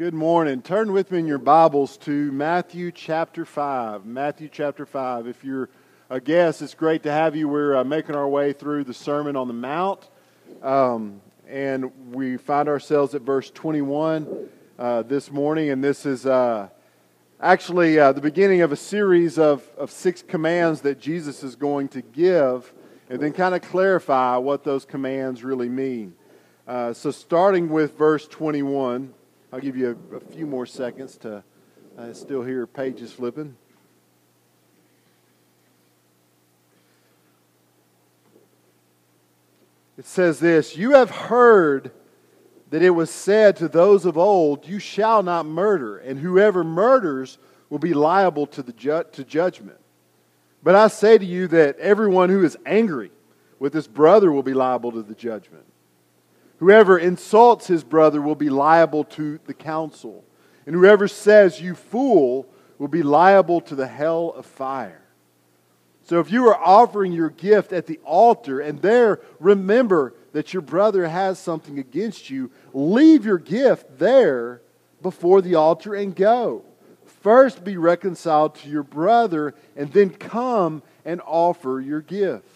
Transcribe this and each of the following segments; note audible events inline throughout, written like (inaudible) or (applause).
Good morning. Turn with me in your Bibles to Matthew chapter 5. Matthew chapter 5. If you're a guest, it's great to have you. We're uh, making our way through the Sermon on the Mount, um, and we find ourselves at verse 21 uh, this morning, and this is uh, actually uh, the beginning of a series of, of six commands that Jesus is going to give, and then kind of clarify what those commands really mean. Uh, so, starting with verse 21. I'll give you a, a few more seconds to uh, still hear pages flipping. It says this You have heard that it was said to those of old, You shall not murder, and whoever murders will be liable to, the ju- to judgment. But I say to you that everyone who is angry with his brother will be liable to the judgment. Whoever insults his brother will be liable to the council. And whoever says, You fool, will be liable to the hell of fire. So if you are offering your gift at the altar and there remember that your brother has something against you, leave your gift there before the altar and go. First be reconciled to your brother and then come and offer your gift.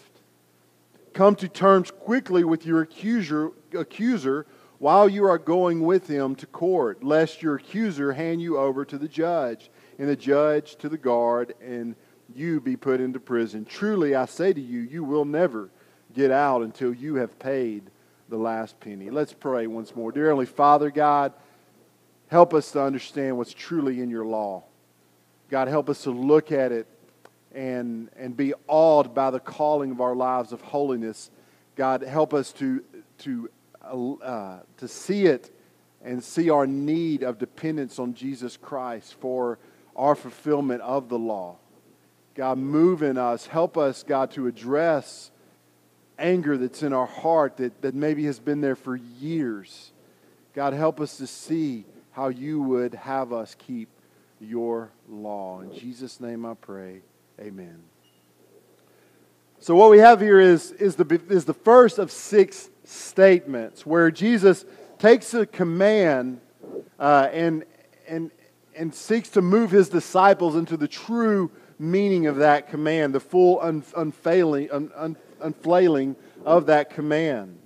Come to terms quickly with your accuser, accuser while you are going with him to court, lest your accuser hand you over to the judge, and the judge to the guard, and you be put into prison. Truly, I say to you, you will never get out until you have paid the last penny. Let's pray once more. Dear Heavenly Father, God, help us to understand what's truly in your law. God, help us to look at it and, and be awed by the calling of our lives of holiness. God, help us to, to, uh, to see it and see our need of dependence on Jesus Christ for our fulfillment of the law. God, move in us. Help us, God, to address anger that's in our heart that, that maybe has been there for years. God, help us to see how you would have us keep your law. In Jesus' name I pray. Amen. So, what we have here is, is, the, is the first of six statements where Jesus takes a command uh, and, and, and seeks to move his disciples into the true meaning of that command, the full un, unfailing, un, un, unflailing of that command.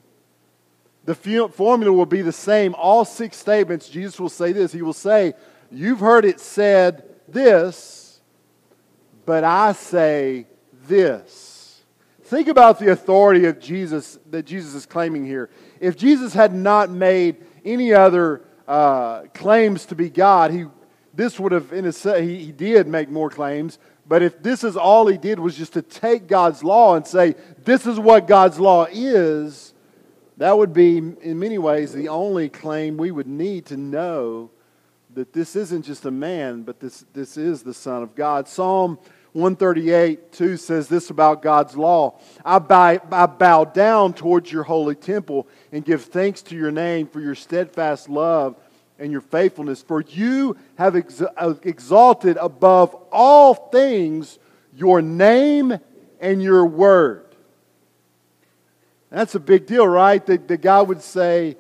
The formula will be the same. All six statements, Jesus will say this. He will say, You've heard it said this but I say this. Think about the authority of Jesus that Jesus is claiming here. If Jesus had not made any other uh, claims to be God, he this would have in a he, he did make more claims. But if this is all he did was just to take God's law and say this is what God's law is, that would be in many ways the only claim we would need to know that this isn't just a man, but this this is the Son of God. Psalm 138 2 says this about God's law I bow, I bow down towards your holy temple and give thanks to your name for your steadfast love and your faithfulness. For you have ex- uh, exalted above all things your name and your word. That's a big deal, right? That, that God would say,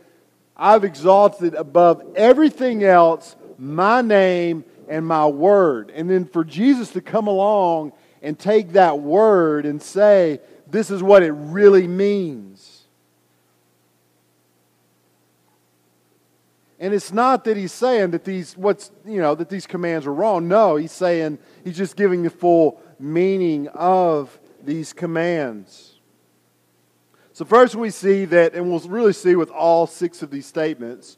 I've exalted above everything else my name and my word. And then for Jesus to come along and take that word and say, this is what it really means. And it's not that he's saying that these what's you know that these commands are wrong. No, he's saying he's just giving the full meaning of these commands. So first we see that, and we'll really see with all six of these statements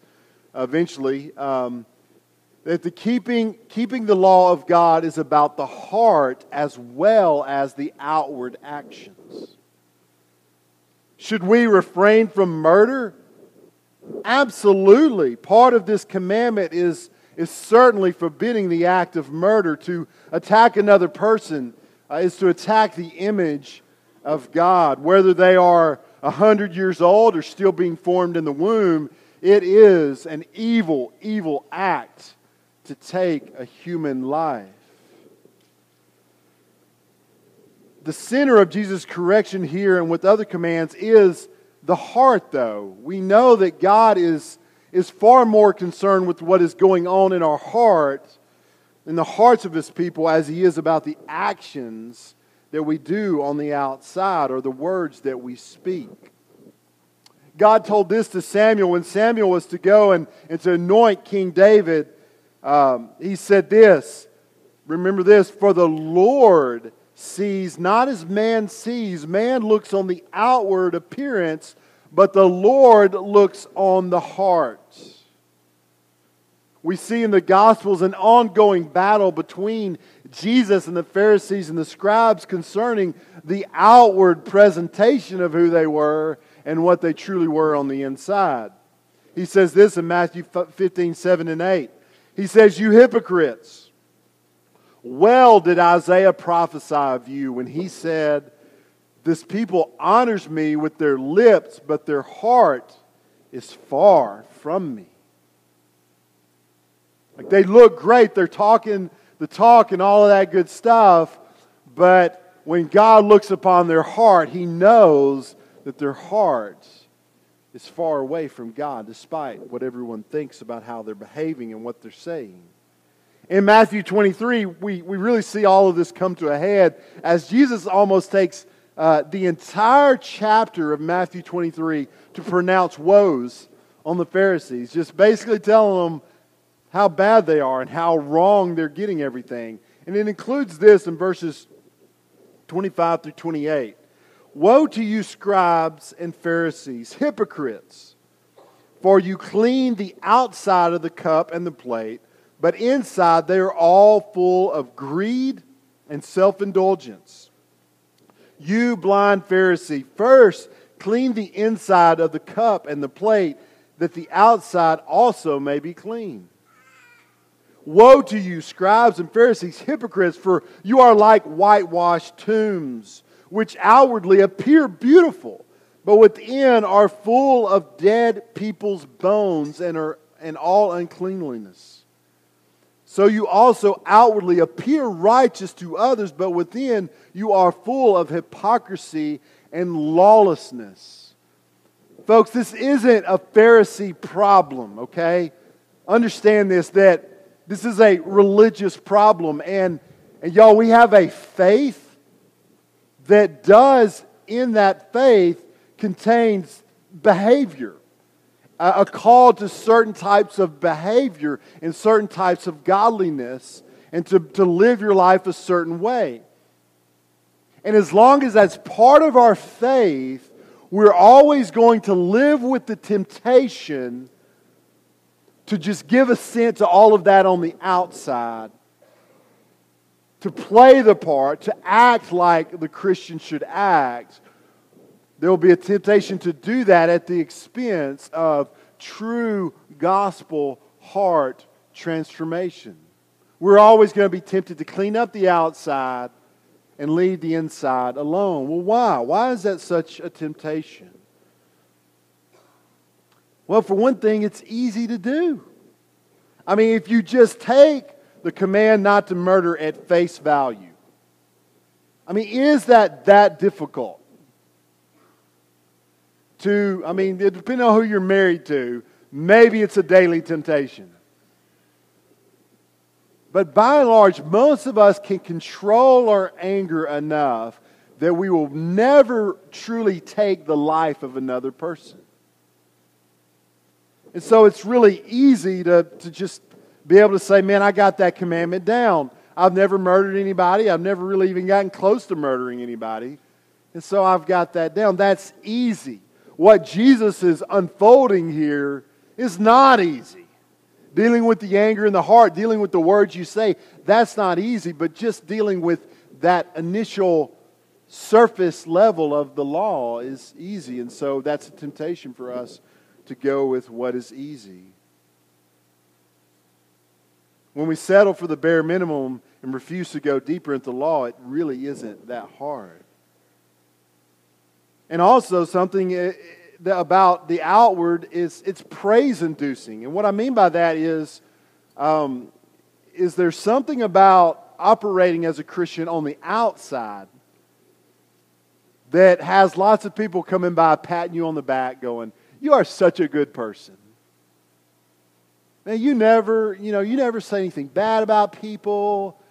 eventually, um, that the keeping, keeping the law of God is about the heart as well as the outward actions. Should we refrain from murder? Absolutely. Part of this commandment is, is certainly forbidding the act of murder. To attack another person uh, is to attack the image of God. Whether they are 100 years old or still being formed in the womb, it is an evil, evil act to take a human life. The center of Jesus' correction here and with other commands is the heart, though. We know that God is, is far more concerned with what is going on in our hearts, in the hearts of his people, as he is about the actions that we do on the outside or the words that we speak. God told this to Samuel when Samuel was to go and, and to anoint King David. Um, he said this Remember this, for the Lord sees not as man sees. Man looks on the outward appearance, but the Lord looks on the heart. We see in the Gospels an ongoing battle between Jesus and the Pharisees and the scribes concerning the outward presentation of who they were and what they truly were on the inside. He says this in Matthew 15, 7 and 8. He says, You hypocrites, well did Isaiah prophesy of you when he said, This people honors me with their lips, but their heart is far from me. Like they look great, they're talking the talk and all of that good stuff, but when God looks upon their heart, he knows that their heart is far away from God, despite what everyone thinks about how they're behaving and what they're saying. In Matthew 23, we, we really see all of this come to a head as Jesus almost takes uh, the entire chapter of Matthew 23 to pronounce woes on the Pharisees, just basically telling them how bad they are and how wrong they're getting everything. And it includes this in verses 25 through 28. Woe to you, scribes and Pharisees, hypocrites! For you clean the outside of the cup and the plate, but inside they are all full of greed and self indulgence. You blind Pharisee, first clean the inside of the cup and the plate, that the outside also may be clean. Woe to you, scribes and Pharisees, hypocrites, for you are like whitewashed tombs which outwardly appear beautiful, but within are full of dead people's bones and are and all uncleanliness. So you also outwardly appear righteous to others, but within you are full of hypocrisy and lawlessness. Folks, this isn't a Pharisee problem, okay? Understand this that this is a religious problem. And, and y'all, we have a faith that does, in that faith, contains behavior. A, call to certain types of behavior and certain types of godliness and to, to live your life a certain way. And as long as that's part of our faith, we're always going to live with the temptation to just give assent to all of that on the outside to play the part, to act like the Christian should act, there will be a temptation to do that at the expense of true gospel heart transformation. We're always going to be tempted to clean up the outside and leave the inside alone. Well, why? Why is that such a temptation? Well, for one thing, it's easy to do. I mean, if you just take the command not to murder at face value. I mean, is that that difficult? To, I mean, depending on who you're married to, maybe it's a daily temptation. But by and large, most of us can control our anger enough that we will never truly take the life of another person. And so it's really easy to, to just be able to say, man, I got that commandment down. I've never murdered anybody. I've never really even gotten close to murdering anybody. And so I've got that down. That's easy. What Jesus is unfolding here is not easy. Dealing with the anger in the heart, dealing with the words you say, that's not easy, but just dealing with that initial surface level of the law is easy. And so that's a temptation for us to go with what is easy. When we settle for the bare minimum and refuse to go deeper into law, it really isn't that hard. And also, something eh, eh, about the outward is it's praise inducing. And what I mean by that is, um, is there something about operating as a Christian on the outside that has lots of people coming by patting you on the back going, You are such a good person. Man, you never, you know, you never say anything bad about people.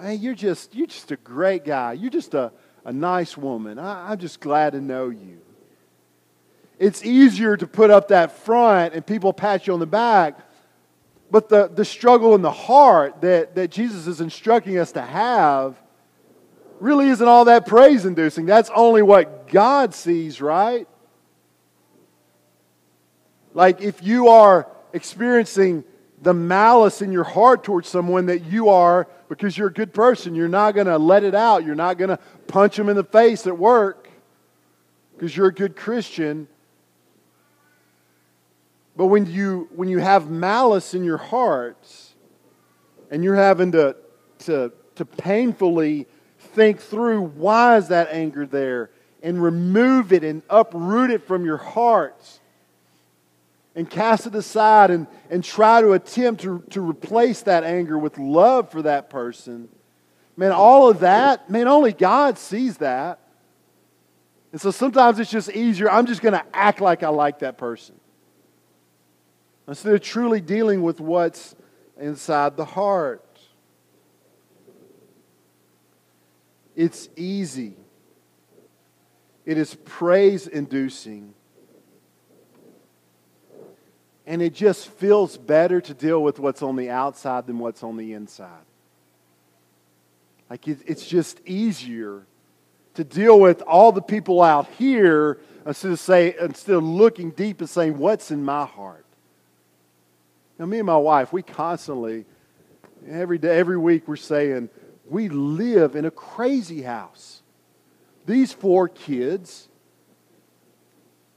Hey, you're just, you're just a great guy. You're just a, a nice woman. I, I'm just glad to know you. It's easier to put up that front and people pat you on the back. But the, the struggle in the heart that, that Jesus is instructing us to have really isn't all that praise inducing. That's only what God sees, right? Like if you are experiencing the malice in your heart towards someone that you are because you're a good person, you're not going to let it out. You're not going to punch them in the face at work because you're a good Christian. But when you, when you have malice in your hearts and you're having to, to, to painfully think through why is that anger there and remove it and uproot it from your hearts and cast it aside and, and try to attempt to, to replace that anger with love for that person. Man, all of that, man, only God sees that. And so sometimes it's just easier. I'm just going to act like I like that person. Instead of truly dealing with what's inside the heart. It's easy. It is praise inducing. And it just feels better to deal with what's on the outside than what's on the inside. Like it's just easier to deal with all the people out here instead of say instead of looking deep and saying what's in my heart. Now, me and my wife, we constantly, every day, every week, we're saying, we live in a crazy house. These four kids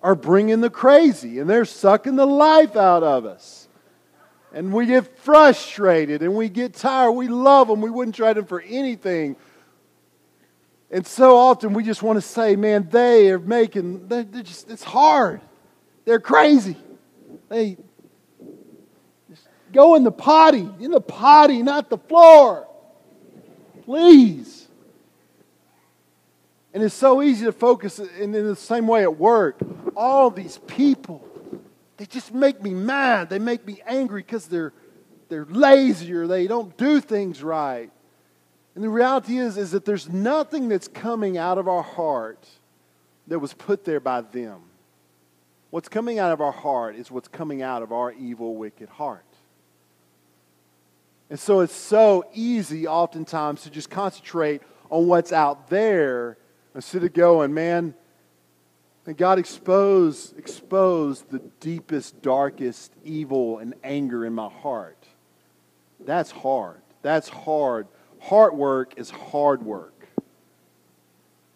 are bringing the crazy, and they're sucking the life out of us. And we get frustrated and we get tired. We love them. We wouldn't trade them for anything. And so often we just want to say, man, they are making, they're just, it's hard. They're crazy. They, just Go in the potty, in the potty, not the floor. Please. And it's so easy to focus in, in the same way at work. All these people, they just make me mad. They make me angry because they're, they're lazy or they don't do things right. And the reality is, is that there's nothing that's coming out of our heart that was put there by them. What's coming out of our heart is what's coming out of our evil, wicked heart. And so it's so easy oftentimes to just concentrate on what's out there instead of going, man, and God expose, expose the deepest, darkest evil and anger in my heart. That's hard. That's hard. Heart work is hard work.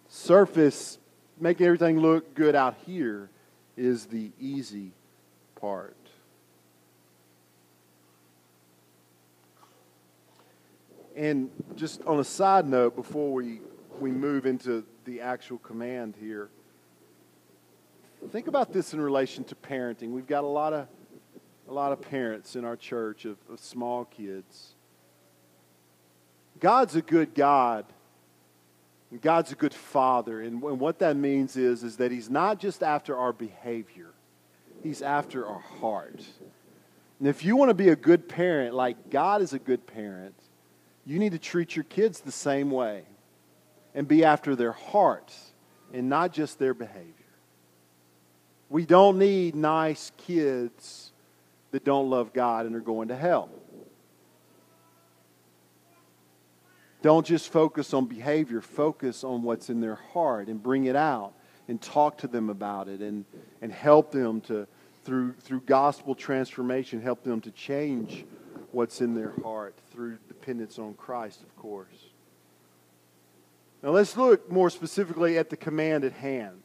Surface, making everything look good out here, is the easy part. And just on a side note, before we, we move into the actual command here, think about this in relation to parenting. We've got a lot of, a lot of parents in our church of, of small kids. God's a good God. And God's a good father. And, and what that means is, is that He's not just after our behavior, He's after our heart. And if you want to be a good parent, like God is a good parent, you need to treat your kids the same way and be after their hearts and not just their behavior. We don't need nice kids that don't love God and are going to hell. Don't just focus on behavior, focus on what's in their heart and bring it out and talk to them about it and, and help them to, through, through gospel transformation, help them to change what's in their heart through dependence on Christ, of course. Now let's look more specifically at the command at hand.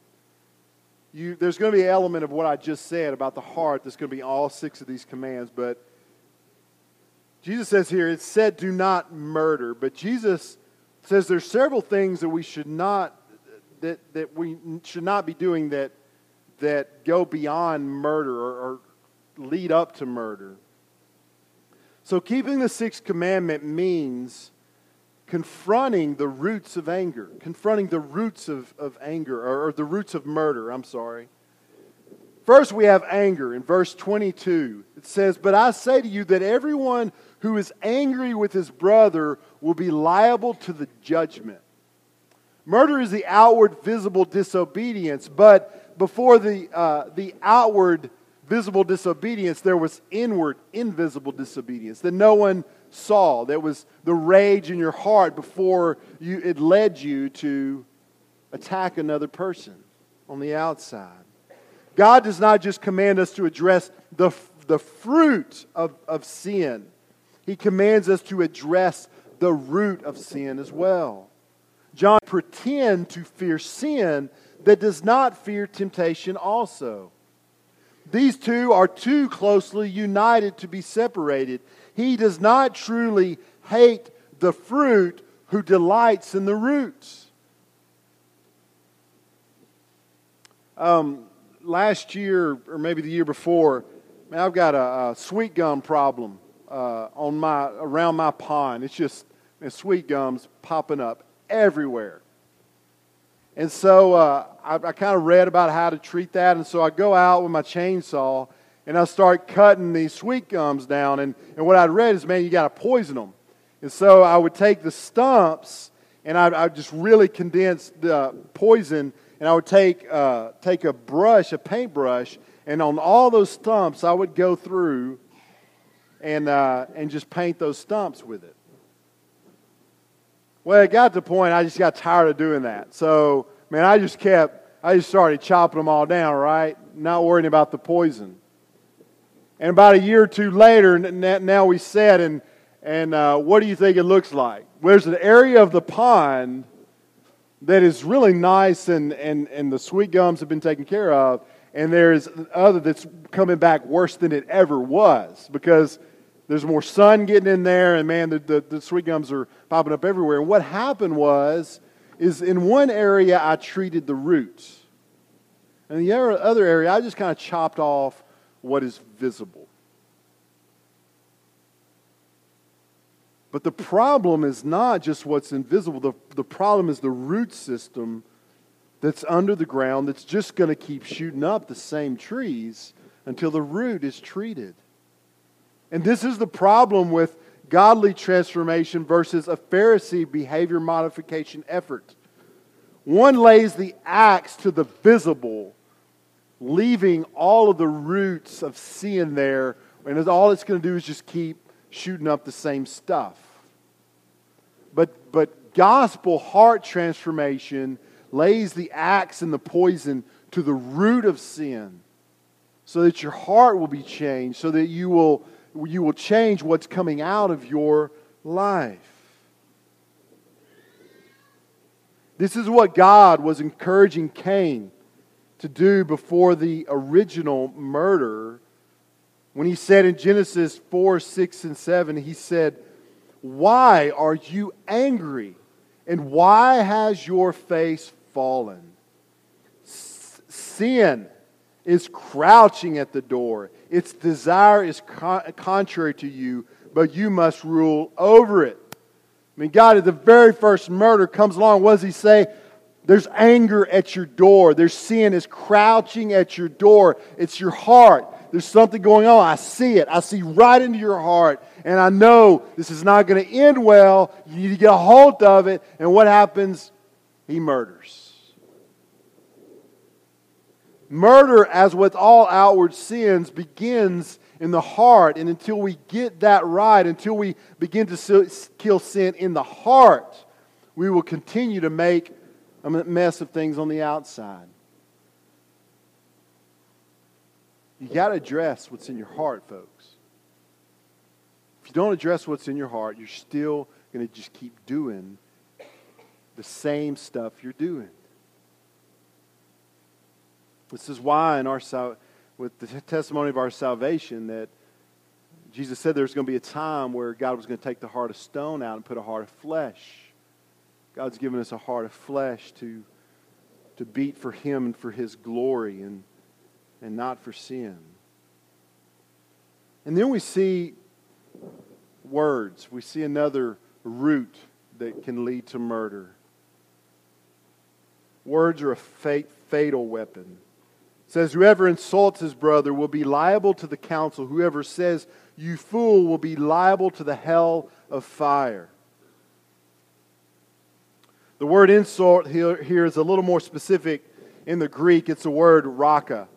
You, there's going to be an element of what I just said about the heart that's going to be all six of these commands, but Jesus says here, it's said, do not murder. But Jesus says there's several things that we should not, that, that we should not be doing that, that go beyond murder or, or lead up to murder. So, keeping the sixth commandment means confronting the roots of anger, confronting the roots of, of anger, or, or the roots of murder, I'm sorry. First, we have anger in verse 22. It says, But I say to you that everyone who is angry with his brother will be liable to the judgment. Murder is the outward visible disobedience, but before the, uh, the outward visible disobedience, there was inward invisible disobedience that no one saw. There was the rage in your heart before you, it led you to attack another person on the outside. God does not just command us to address the, the fruit of, of sin, He commands us to address the root of sin as well. John pretend to fear sin that does not fear temptation also. These two are too closely united to be separated. He does not truly hate the fruit who delights in the roots. Um, last year, or maybe the year before, man, I've got a, a sweet gum problem uh, on my around my pond. It's just man, sweet gums popping up everywhere. And so uh, I, I kind of read about how to treat that. And so I go out with my chainsaw and I start cutting these sweet gums down. And, and what I'd read is, man, you got to poison them. And so I would take the stumps and I'd, I'd just really condense the poison. And I would take, uh, take a brush, a paintbrush, and on all those stumps, I would go through and, uh, and just paint those stumps with it. Well, it got to the point I just got tired of doing that. So, man, I just kept, I just started chopping them all down, right? Not worrying about the poison. And about a year or two later, now we said, and, and uh, what do you think it looks like? There's an area of the pond that is really nice, and, and, and the sweet gums have been taken care of, and there's other that's coming back worse than it ever was because there's more sun getting in there, and man, the, the, the sweet gums are popping up everywhere. And what happened was, is in one area I treated the roots. And the other area, I just kind of chopped off what is visible. But the problem is not just what's invisible, the, the problem is the root system that's under the ground that's just going to keep shooting up the same trees until the root is treated. And this is the problem with godly transformation versus a Pharisee behavior modification effort. One lays the axe to the visible, leaving all of the roots of sin there, and all it's going to do is just keep shooting up the same stuff. But, but gospel heart transformation lays the axe and the poison to the root of sin so that your heart will be changed, so that you will you will change what's coming out of your life. This is what God was encouraging Cain to do before the original murder. When he said in Genesis 4, 6, and 7, he said, Why are you angry? And why has your face fallen? Sin is crouching at the door. Its desire is contrary to you, but you must rule over it. I mean, God, at the very first murder comes along, what does he say? There's anger at your door. There's sin is crouching at your door. It's your heart. There's something going on. I see it. I see right into your heart. And I know this is not going to end well. You need to get a hold of it. And what happens? He murders. Murder, as with all outward sins, begins in the heart. And until we get that right, until we begin to kill sin in the heart, we will continue to make a mess of things on the outside. You got to address what's in your heart, folks. If you don't address what's in your heart, you're still going to just keep doing the same stuff you're doing. This is why in our with the testimony of our salvation that Jesus said there's going to be a time where God was going to take the heart of stone out and put a heart of flesh. God's given us a heart of flesh to, to beat for Him and for His glory and, and not for sin. And then we see words. We see another root that can lead to murder. Words are a fatal weapon. Says, Whoever insults his brother will be liable to the council. Whoever says, You fool, will be liable to the hell of fire. The word insult here, is a little more specific in the Greek. It's the word raka,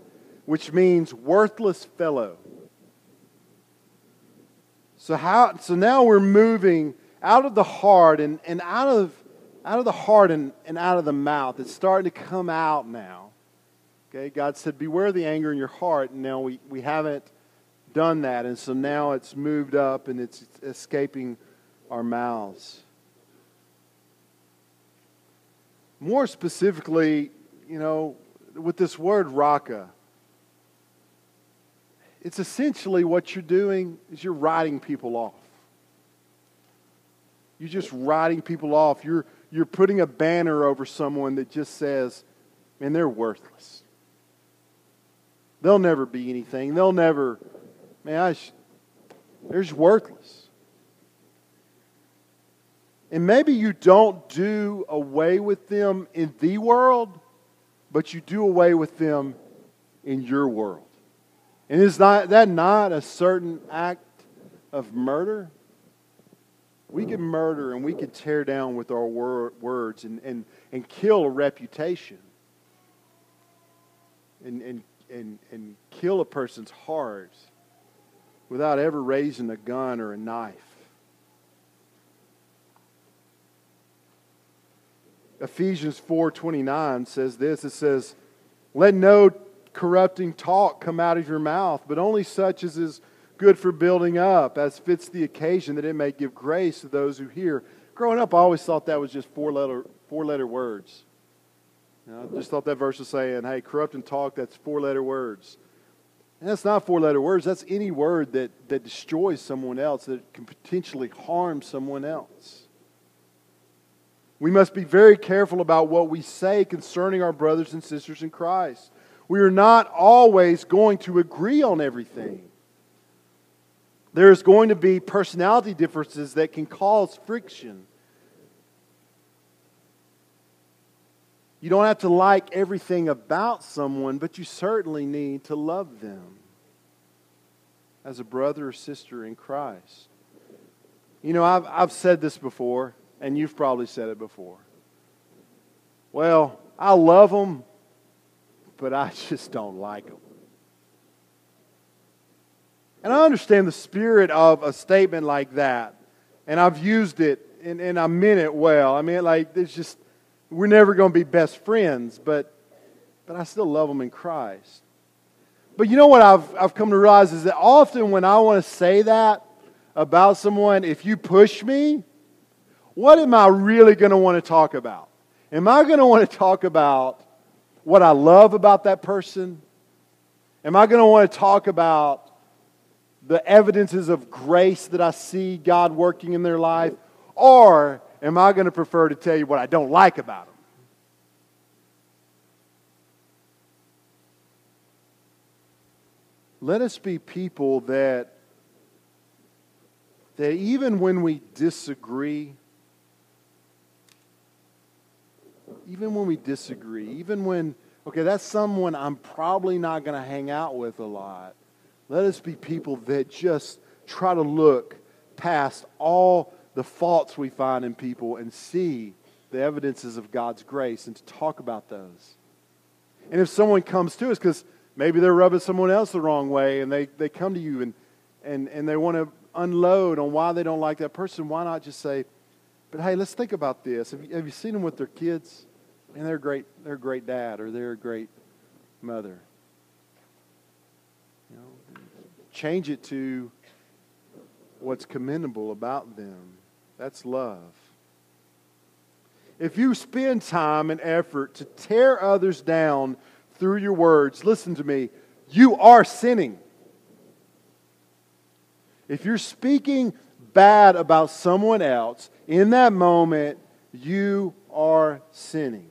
which means worthless fellow. So, how, so now we're moving out of the heart and, and out, of, out of the heart and, and out of the mouth. It's starting to come out now. Okay, God said, Beware the anger in your heart. And now we, we haven't done that. And so now it's moved up and it's escaping our mouths. More specifically, you know, with this word raka, it's essentially what you're doing is you're writing people off. You're just writing people off. You're, you're putting a banner over someone that just says, man, they're worthless. They'll never be anything. They'll never, man, I sh- they're just worthless. And maybe you don't do away with them in the world, but you do away with them in your world. And is not, that not a certain act of murder? We can murder and we can tear down with our wor- words and, and, and kill a reputation and, and, and, and kill a person's heart without ever raising a gun or a knife. Ephesians 4:29 says this it says let no corrupting talk come out of your mouth but only such as is good for building up as fits the occasion that it may give grace to those who hear growing up I always thought that was just four letter four letter words you know, I just thought that verse was saying hey corrupting talk that's four letter words and that's not four letter words that's any word that that destroys someone else that can potentially harm someone else we must be very careful about what we say concerning our brothers and sisters in Christ. We are not always going to agree on everything. There's going to be personality differences that can cause friction. You don't have to like everything about someone, but you certainly need to love them as a brother or sister in Christ. You know, I've, I've said this before and you've probably said it before. Well, I love them, but I (laughs) just don't like them. And I understand the spirit of a statement like that. And I've used it and, and I meant it well. I mean, like, it's just, we're never going to be best friends, but, but I still love them in Christ. But you know what I've, I've come to realize is that often when I want to say that about someone, if you push me, what am I really going to want to talk about? Am I going to want to talk about what I love about that person? Am I going to want to talk about the evidences of grace that I see God working in their life? Or am I going to prefer to tell you what I don't like about them? Let us be people that, that even when we disagree, even when we disagree, even when, okay, that's someone I'm probably not going to hang out with a lot. Let us be people that just try to look past all the faults we find in people and see the evidences of God's grace and to talk about those. And if someone comes to us, because maybe they're rubbing someone else the wrong way and they, they come to you and, and, and they want to unload on why they don't like that person, why not just say, but hey, let's think about this. Have you, have you seen them with their kids? And they're great. They're a great dad, or they're a great mother. You know, change it to what's commendable about them. That's love. If you spend time and effort to tear others down through your words, listen to me, you are sinning. If you're speaking bad about someone else, in that moment, you are sinning.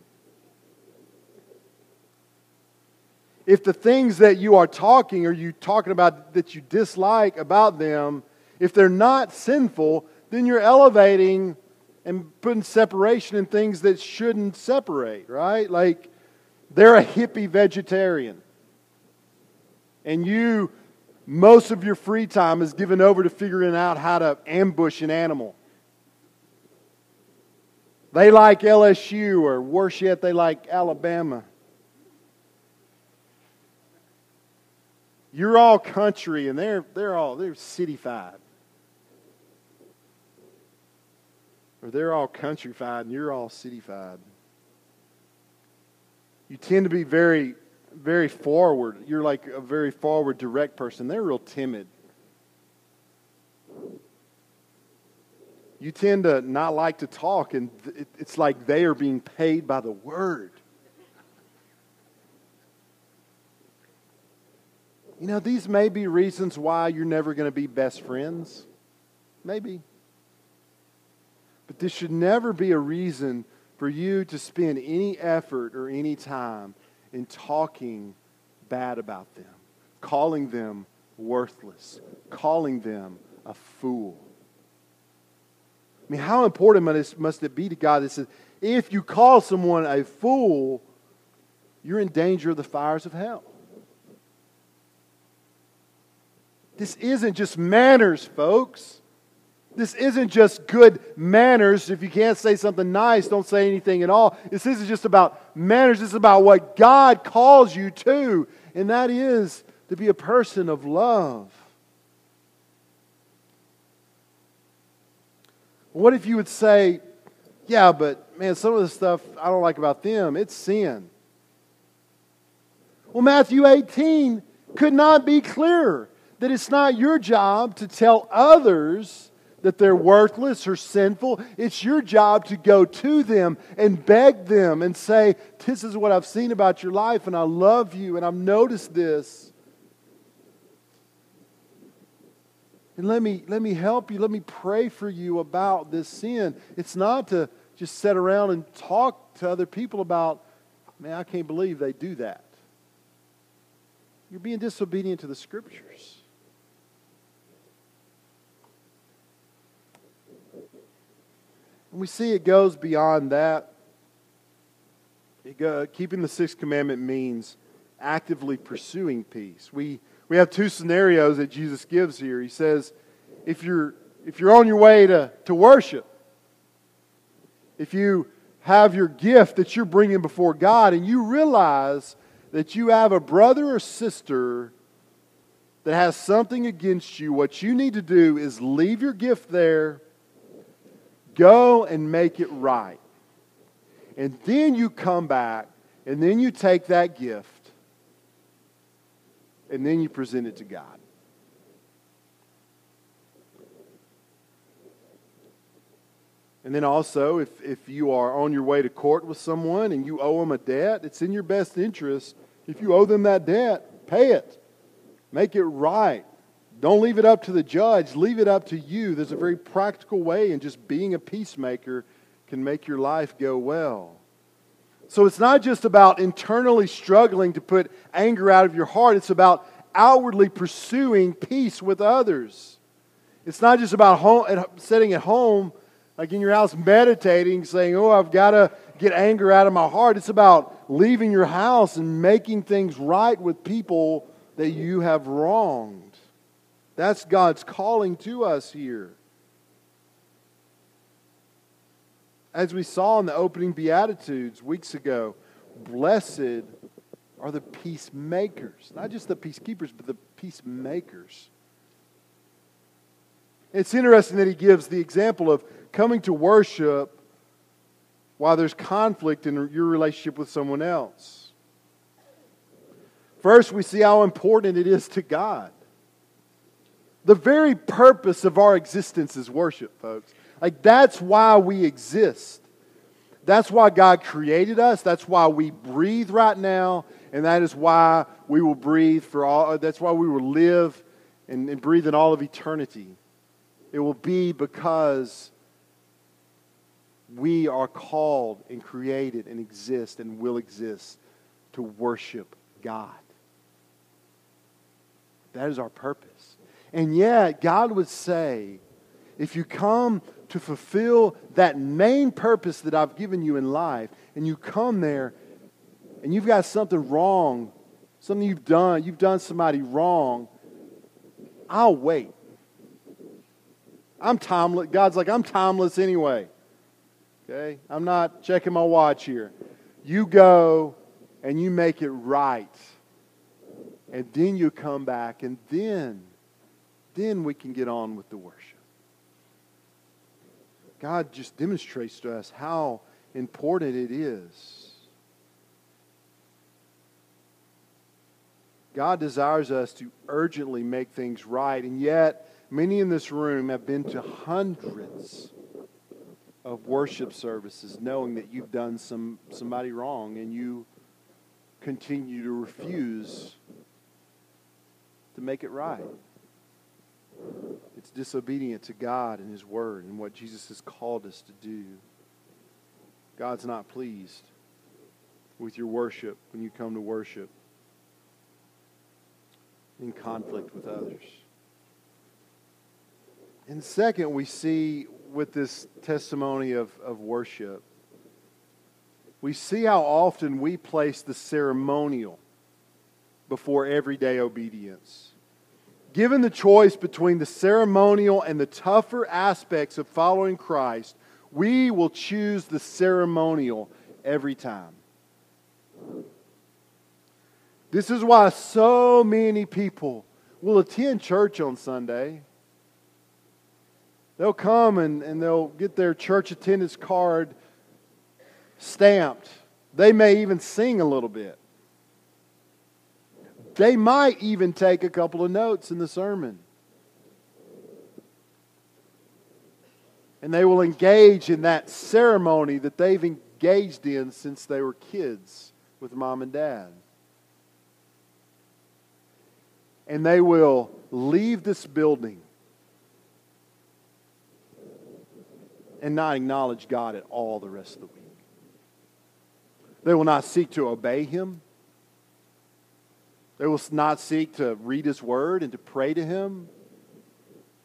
If the things that you are talking or you talking about that you dislike about them, if they're not sinful, then you're elevating and putting separation in things that shouldn't separate, right? Like they're a hippie vegetarian. and you, most of your free time is given over to figuring out how to ambush an animal. They like LSU, or worse yet, they like Alabama. You're all country, and they're, they're all they're cityfied. Or they're all countryfied, and you're all cityfied. You tend to be very, very forward. You're like a very forward, direct person. They're real timid. You tend to not like to talk, and it's like they are being paid by the word. You know, these may be reasons why you're never going to be best friends. Maybe. But this should never be a reason for you to spend any effort or any time in talking bad about them, calling them worthless, calling them a fool. I mean, how important must it be to God that says, if you call someone a fool, you're in danger of the fires of hell? This isn't just manners, folks. This isn't just good manners. If you can't say something nice, don't say anything at all. This isn't just about manners. This is about what God calls you to, and that is to be a person of love. What if you would say, yeah, but man, some of the stuff I don't like about them, it's sin. Well, Matthew 18 could not be clearer that it's not your job to tell others that they're worthless or sinful. It's your job to go to them and beg them and say, This is what I've seen about your life, and I love you, and I've noticed this. And let me, let me help you. Let me pray for you about this sin. It's not to just sit around and talk to other people about, man, I can't believe they do that. You're being disobedient to the scriptures. And we see it goes beyond that. Go, keeping the sixth commandment means actively pursuing peace. We, we have two scenarios that Jesus gives here. He says, if you're, if you're on your way to, to worship, if you have your gift that you're bringing before God and you realize that you have a brother or sister that has something against you, what you need to do is leave your gift there Go and make it right. And then you come back, and then you take that gift, and then you present it to God. And then also, if, if you are on your way to court with someone and you owe them a debt, it's in your best interest. If you owe them that debt, pay it. Make it right. Don't leave it up to the judge, leave it up to you. There's a very practical way, and just being a peacemaker can make your life go well. So it's not just about internally struggling to put anger out of your heart, it's about outwardly pursuing peace with others. It's not just about home, sitting at home, like in your house, meditating, saying, Oh, I've got to get anger out of my heart. It's about leaving your house and making things right with people that you have wronged. That's God's calling to us here. As we saw in the opening Beatitudes weeks ago, blessed are the peacemakers. Not just the peacekeepers, but the peacemakers. It's interesting that he gives the example of coming to worship while there's conflict in your relationship with someone else. First, we see how important it is to God. The very purpose of our existence is worship, folks. Like, that's why we exist. That's why God created us. That's why we breathe right now. And that is why we will breathe for all, that's why we will live and, and breathe in all of eternity. It will be because we are called and created and exist and will exist to worship God. That is our purpose. And yet, God would say, if you come to fulfill that main purpose that I've given you in life, and you come there and you've got something wrong, something you've done, you've done somebody wrong, I'll wait. I'm timeless. God's like, I'm timeless anyway. Okay? I'm not checking my watch here. You go and you make it right. And then you come back, and then, then we can get on with the worship. God just demonstrates to us how important it is. God desires us to urgently make things right, and yet many in this room have been to hundreds of worship services knowing that you've done some, somebody wrong and you continue to refuse to make it right. It's disobedient to God and His Word and what Jesus has called us to do. God's not pleased with your worship when you come to worship in conflict with others. And second, we see with this testimony of, of worship, we see how often we place the ceremonial before everyday obedience. Given the choice between the ceremonial and the tougher aspects of following Christ, we will choose the ceremonial every time. This is why so many people will attend church on Sunday. They'll come and, and they'll get their church attendance card stamped. They may even sing a little bit. They might even take a couple of notes in the sermon. And they will engage in that ceremony that they've engaged in since they were kids with mom and dad. and they will leave this building and not acknowledge God at all the rest of the week. They will not seek to obey Him. They will not seek to read His Word and to pray to Him.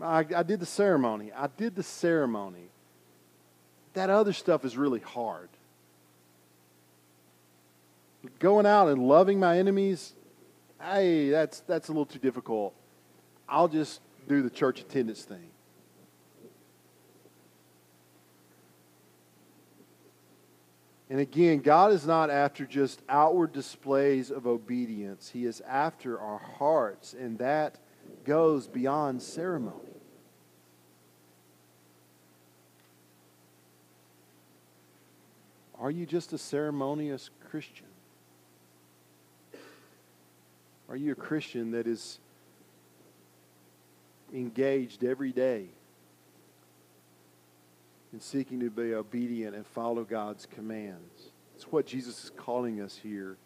I, I did the ceremony. I did the ceremony. That other stuff is really hard. Going out and loving my enemies, hey, that's, that's a little too difficult. I'll just do the church attendance thing. And again, God is not after just outward displays of obedience. He is after our hearts, and that goes beyond ceremony. Are you just a ceremonious Christian? Are you a Christian that is engaged every day in seeking to be obedient and follow God's commands? It's what Jesus is calling us here.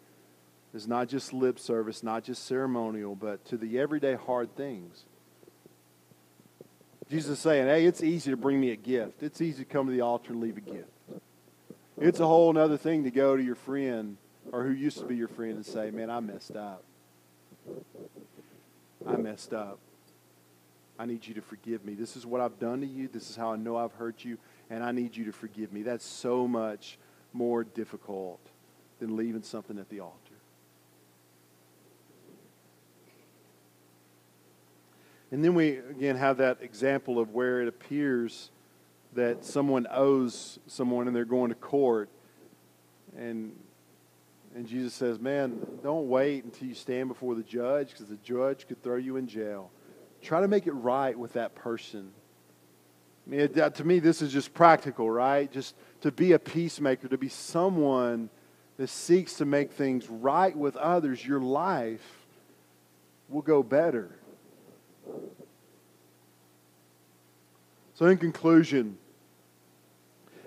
It's not just lip service, not just ceremonial, but to the everyday hard things. Jesus is saying, hey, it's easy to bring me a gift. It's easy to come to the altar and leave a gift. It's a whole other thing to go to your friend or who used to be your friend and say, man, I messed up. I messed up. I need you to forgive me. This is what I've done to you. This is how I know I've hurt you, and I need you to forgive me. That's so much more difficult than leaving something at the altar. And then we again have that example of where it appears that someone owes someone and they're going to court. And and Jesus says, Man, don't wait until you stand before the judge because the judge could throw you in jail. Try to make it right with that person. I mean, uh, to me, this is just practical, right? Just to be a peacemaker, to be someone that seeks to make things right with others, your life will go better. So, in conclusion,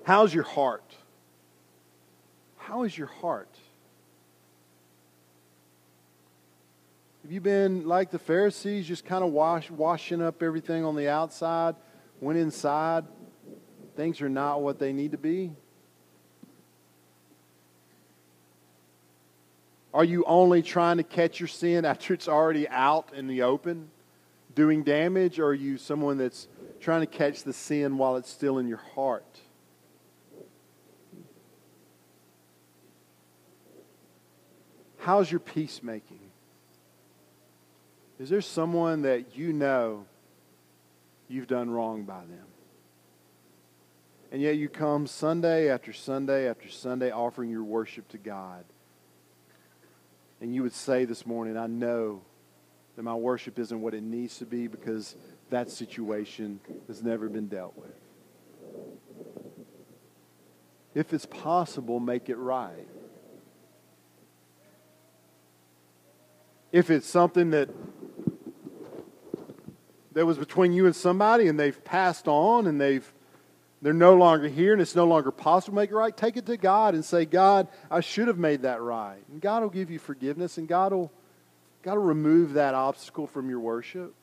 how's your heart? How is your heart? Have you been like the Pharisees, just kind of wash, washing up everything on the outside? When inside, things are not what they need to be? Are you only trying to catch your sin after it's already out in the open, doing damage? Or are you someone that's trying to catch the sin while it's still in your heart? How's your peacemaking? Is there someone that you know you've done wrong by them? And yet you come Sunday after Sunday after Sunday offering your worship to God. And you would say this morning, I know that my worship isn't what it needs to be because that situation has never been dealt with. If it's possible, make it right. If it's something that that was between you and somebody and they've passed on and they've they're no longer here and it's no longer possible to make it right, take it to God and say, God, I should have made that right. And God will give you forgiveness and God will, God will remove that obstacle from your worship.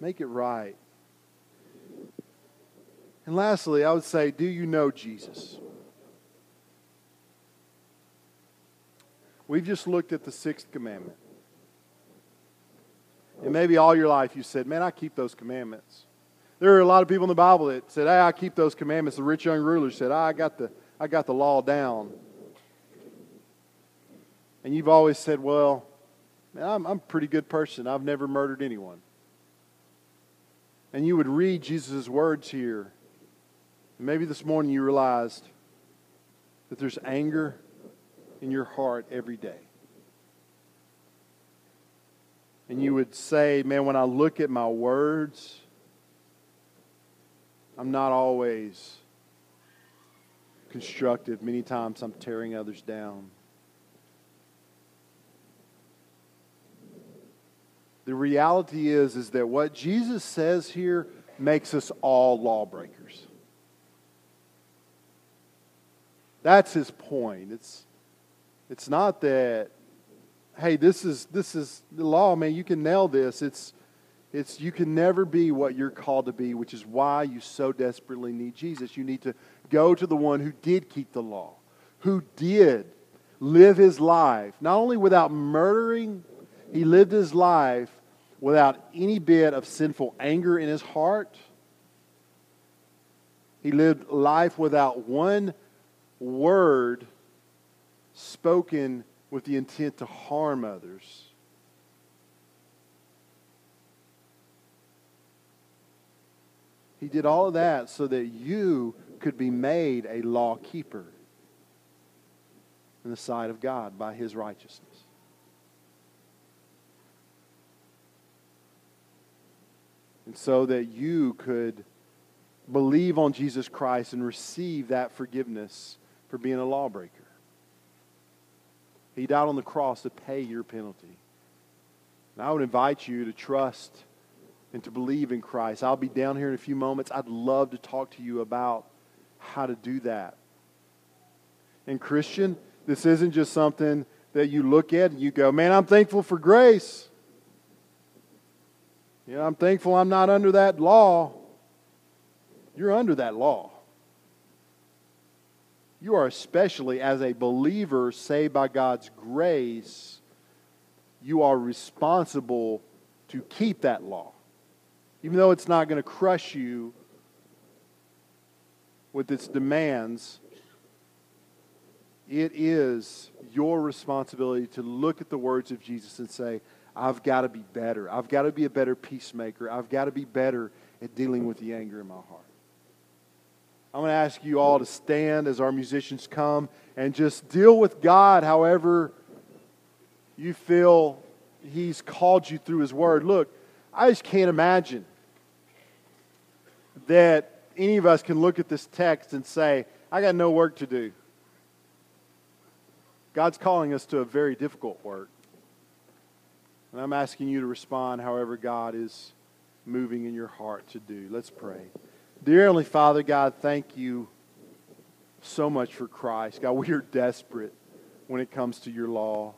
Make it right. And lastly, I would say, do you know Jesus? We've just looked at the sixth commandment. And maybe all your life you said, Man, I keep those commandments. There are a lot of people in the Bible that said, Hey, I keep those commandments. The rich young ruler said, ah, I got the, I got the law down. And you've always said, Well, man, I'm, I'm a pretty good person. I've never murdered anyone. And you would read Jesus' words here. And maybe this morning you realized that there's anger in your heart every day and you would say, Man, when I look at my words, I'm not always constructive. Many times I'm tearing others down. The reality is, is that what Jesus says here makes us all lawbreakers. That's his point. It's, it's not that hey, this is this is the law, man. You can nail this. It's it's you can never be what you're called to be, which is why you so desperately need Jesus. You need to go to the one who did keep the law, who did live his life not only without murdering, he lived his life without any bit of sinful anger in his heart. He lived life without one word spoken with the intent to harm others. He did all of that so that you could be made a law keeper in the sight of God by his righteousness. And so that you could believe on Jesus Christ and receive that forgiveness for being a lawbreaker. He died on the cross to pay your penalty. And I would invite you to trust and to believe in Christ. I'll be down here in a few moments. I'd love to talk to you about how to do that. And, Christian, this isn't just something that you look at and you go, man, I'm thankful for grace. You know, I'm thankful I'm not under that law. You're under that law. You are especially, as a believer saved by God's grace, you are responsible to keep that law. Even though it's not going to crush you with its demands, it is your responsibility to look at the words of Jesus and say, I've got to be better. I've got to be a better peacemaker. I've got to be better at dealing with the anger in my heart. I'm going to ask you all to stand as our musicians come and just deal with God however you feel He's called you through His Word. Look, I just can't imagine that any of us can look at this text and say, I got no work to do. God's calling us to a very difficult work. And I'm asking you to respond however God is moving in your heart to do. Let's pray. Dear Heavenly Father, God, thank you so much for Christ. God, we are desperate when it comes to your law.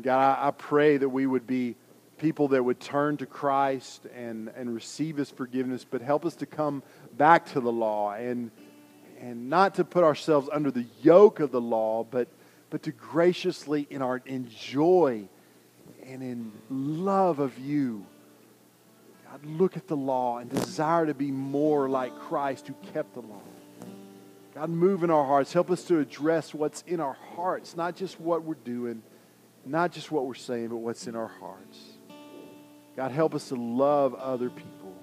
God, I, I pray that we would be people that would turn to Christ and, and receive his forgiveness, but help us to come back to the law and, and not to put ourselves under the yoke of the law, but, but to graciously in our in joy and in love of you God, look at the law and desire to be more like Christ who kept the law. God, move in our hearts. Help us to address what's in our hearts, not just what we're doing, not just what we're saying, but what's in our hearts. God, help us to love other people.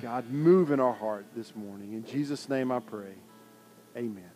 God, move in our heart this morning. In Jesus' name I pray. Amen.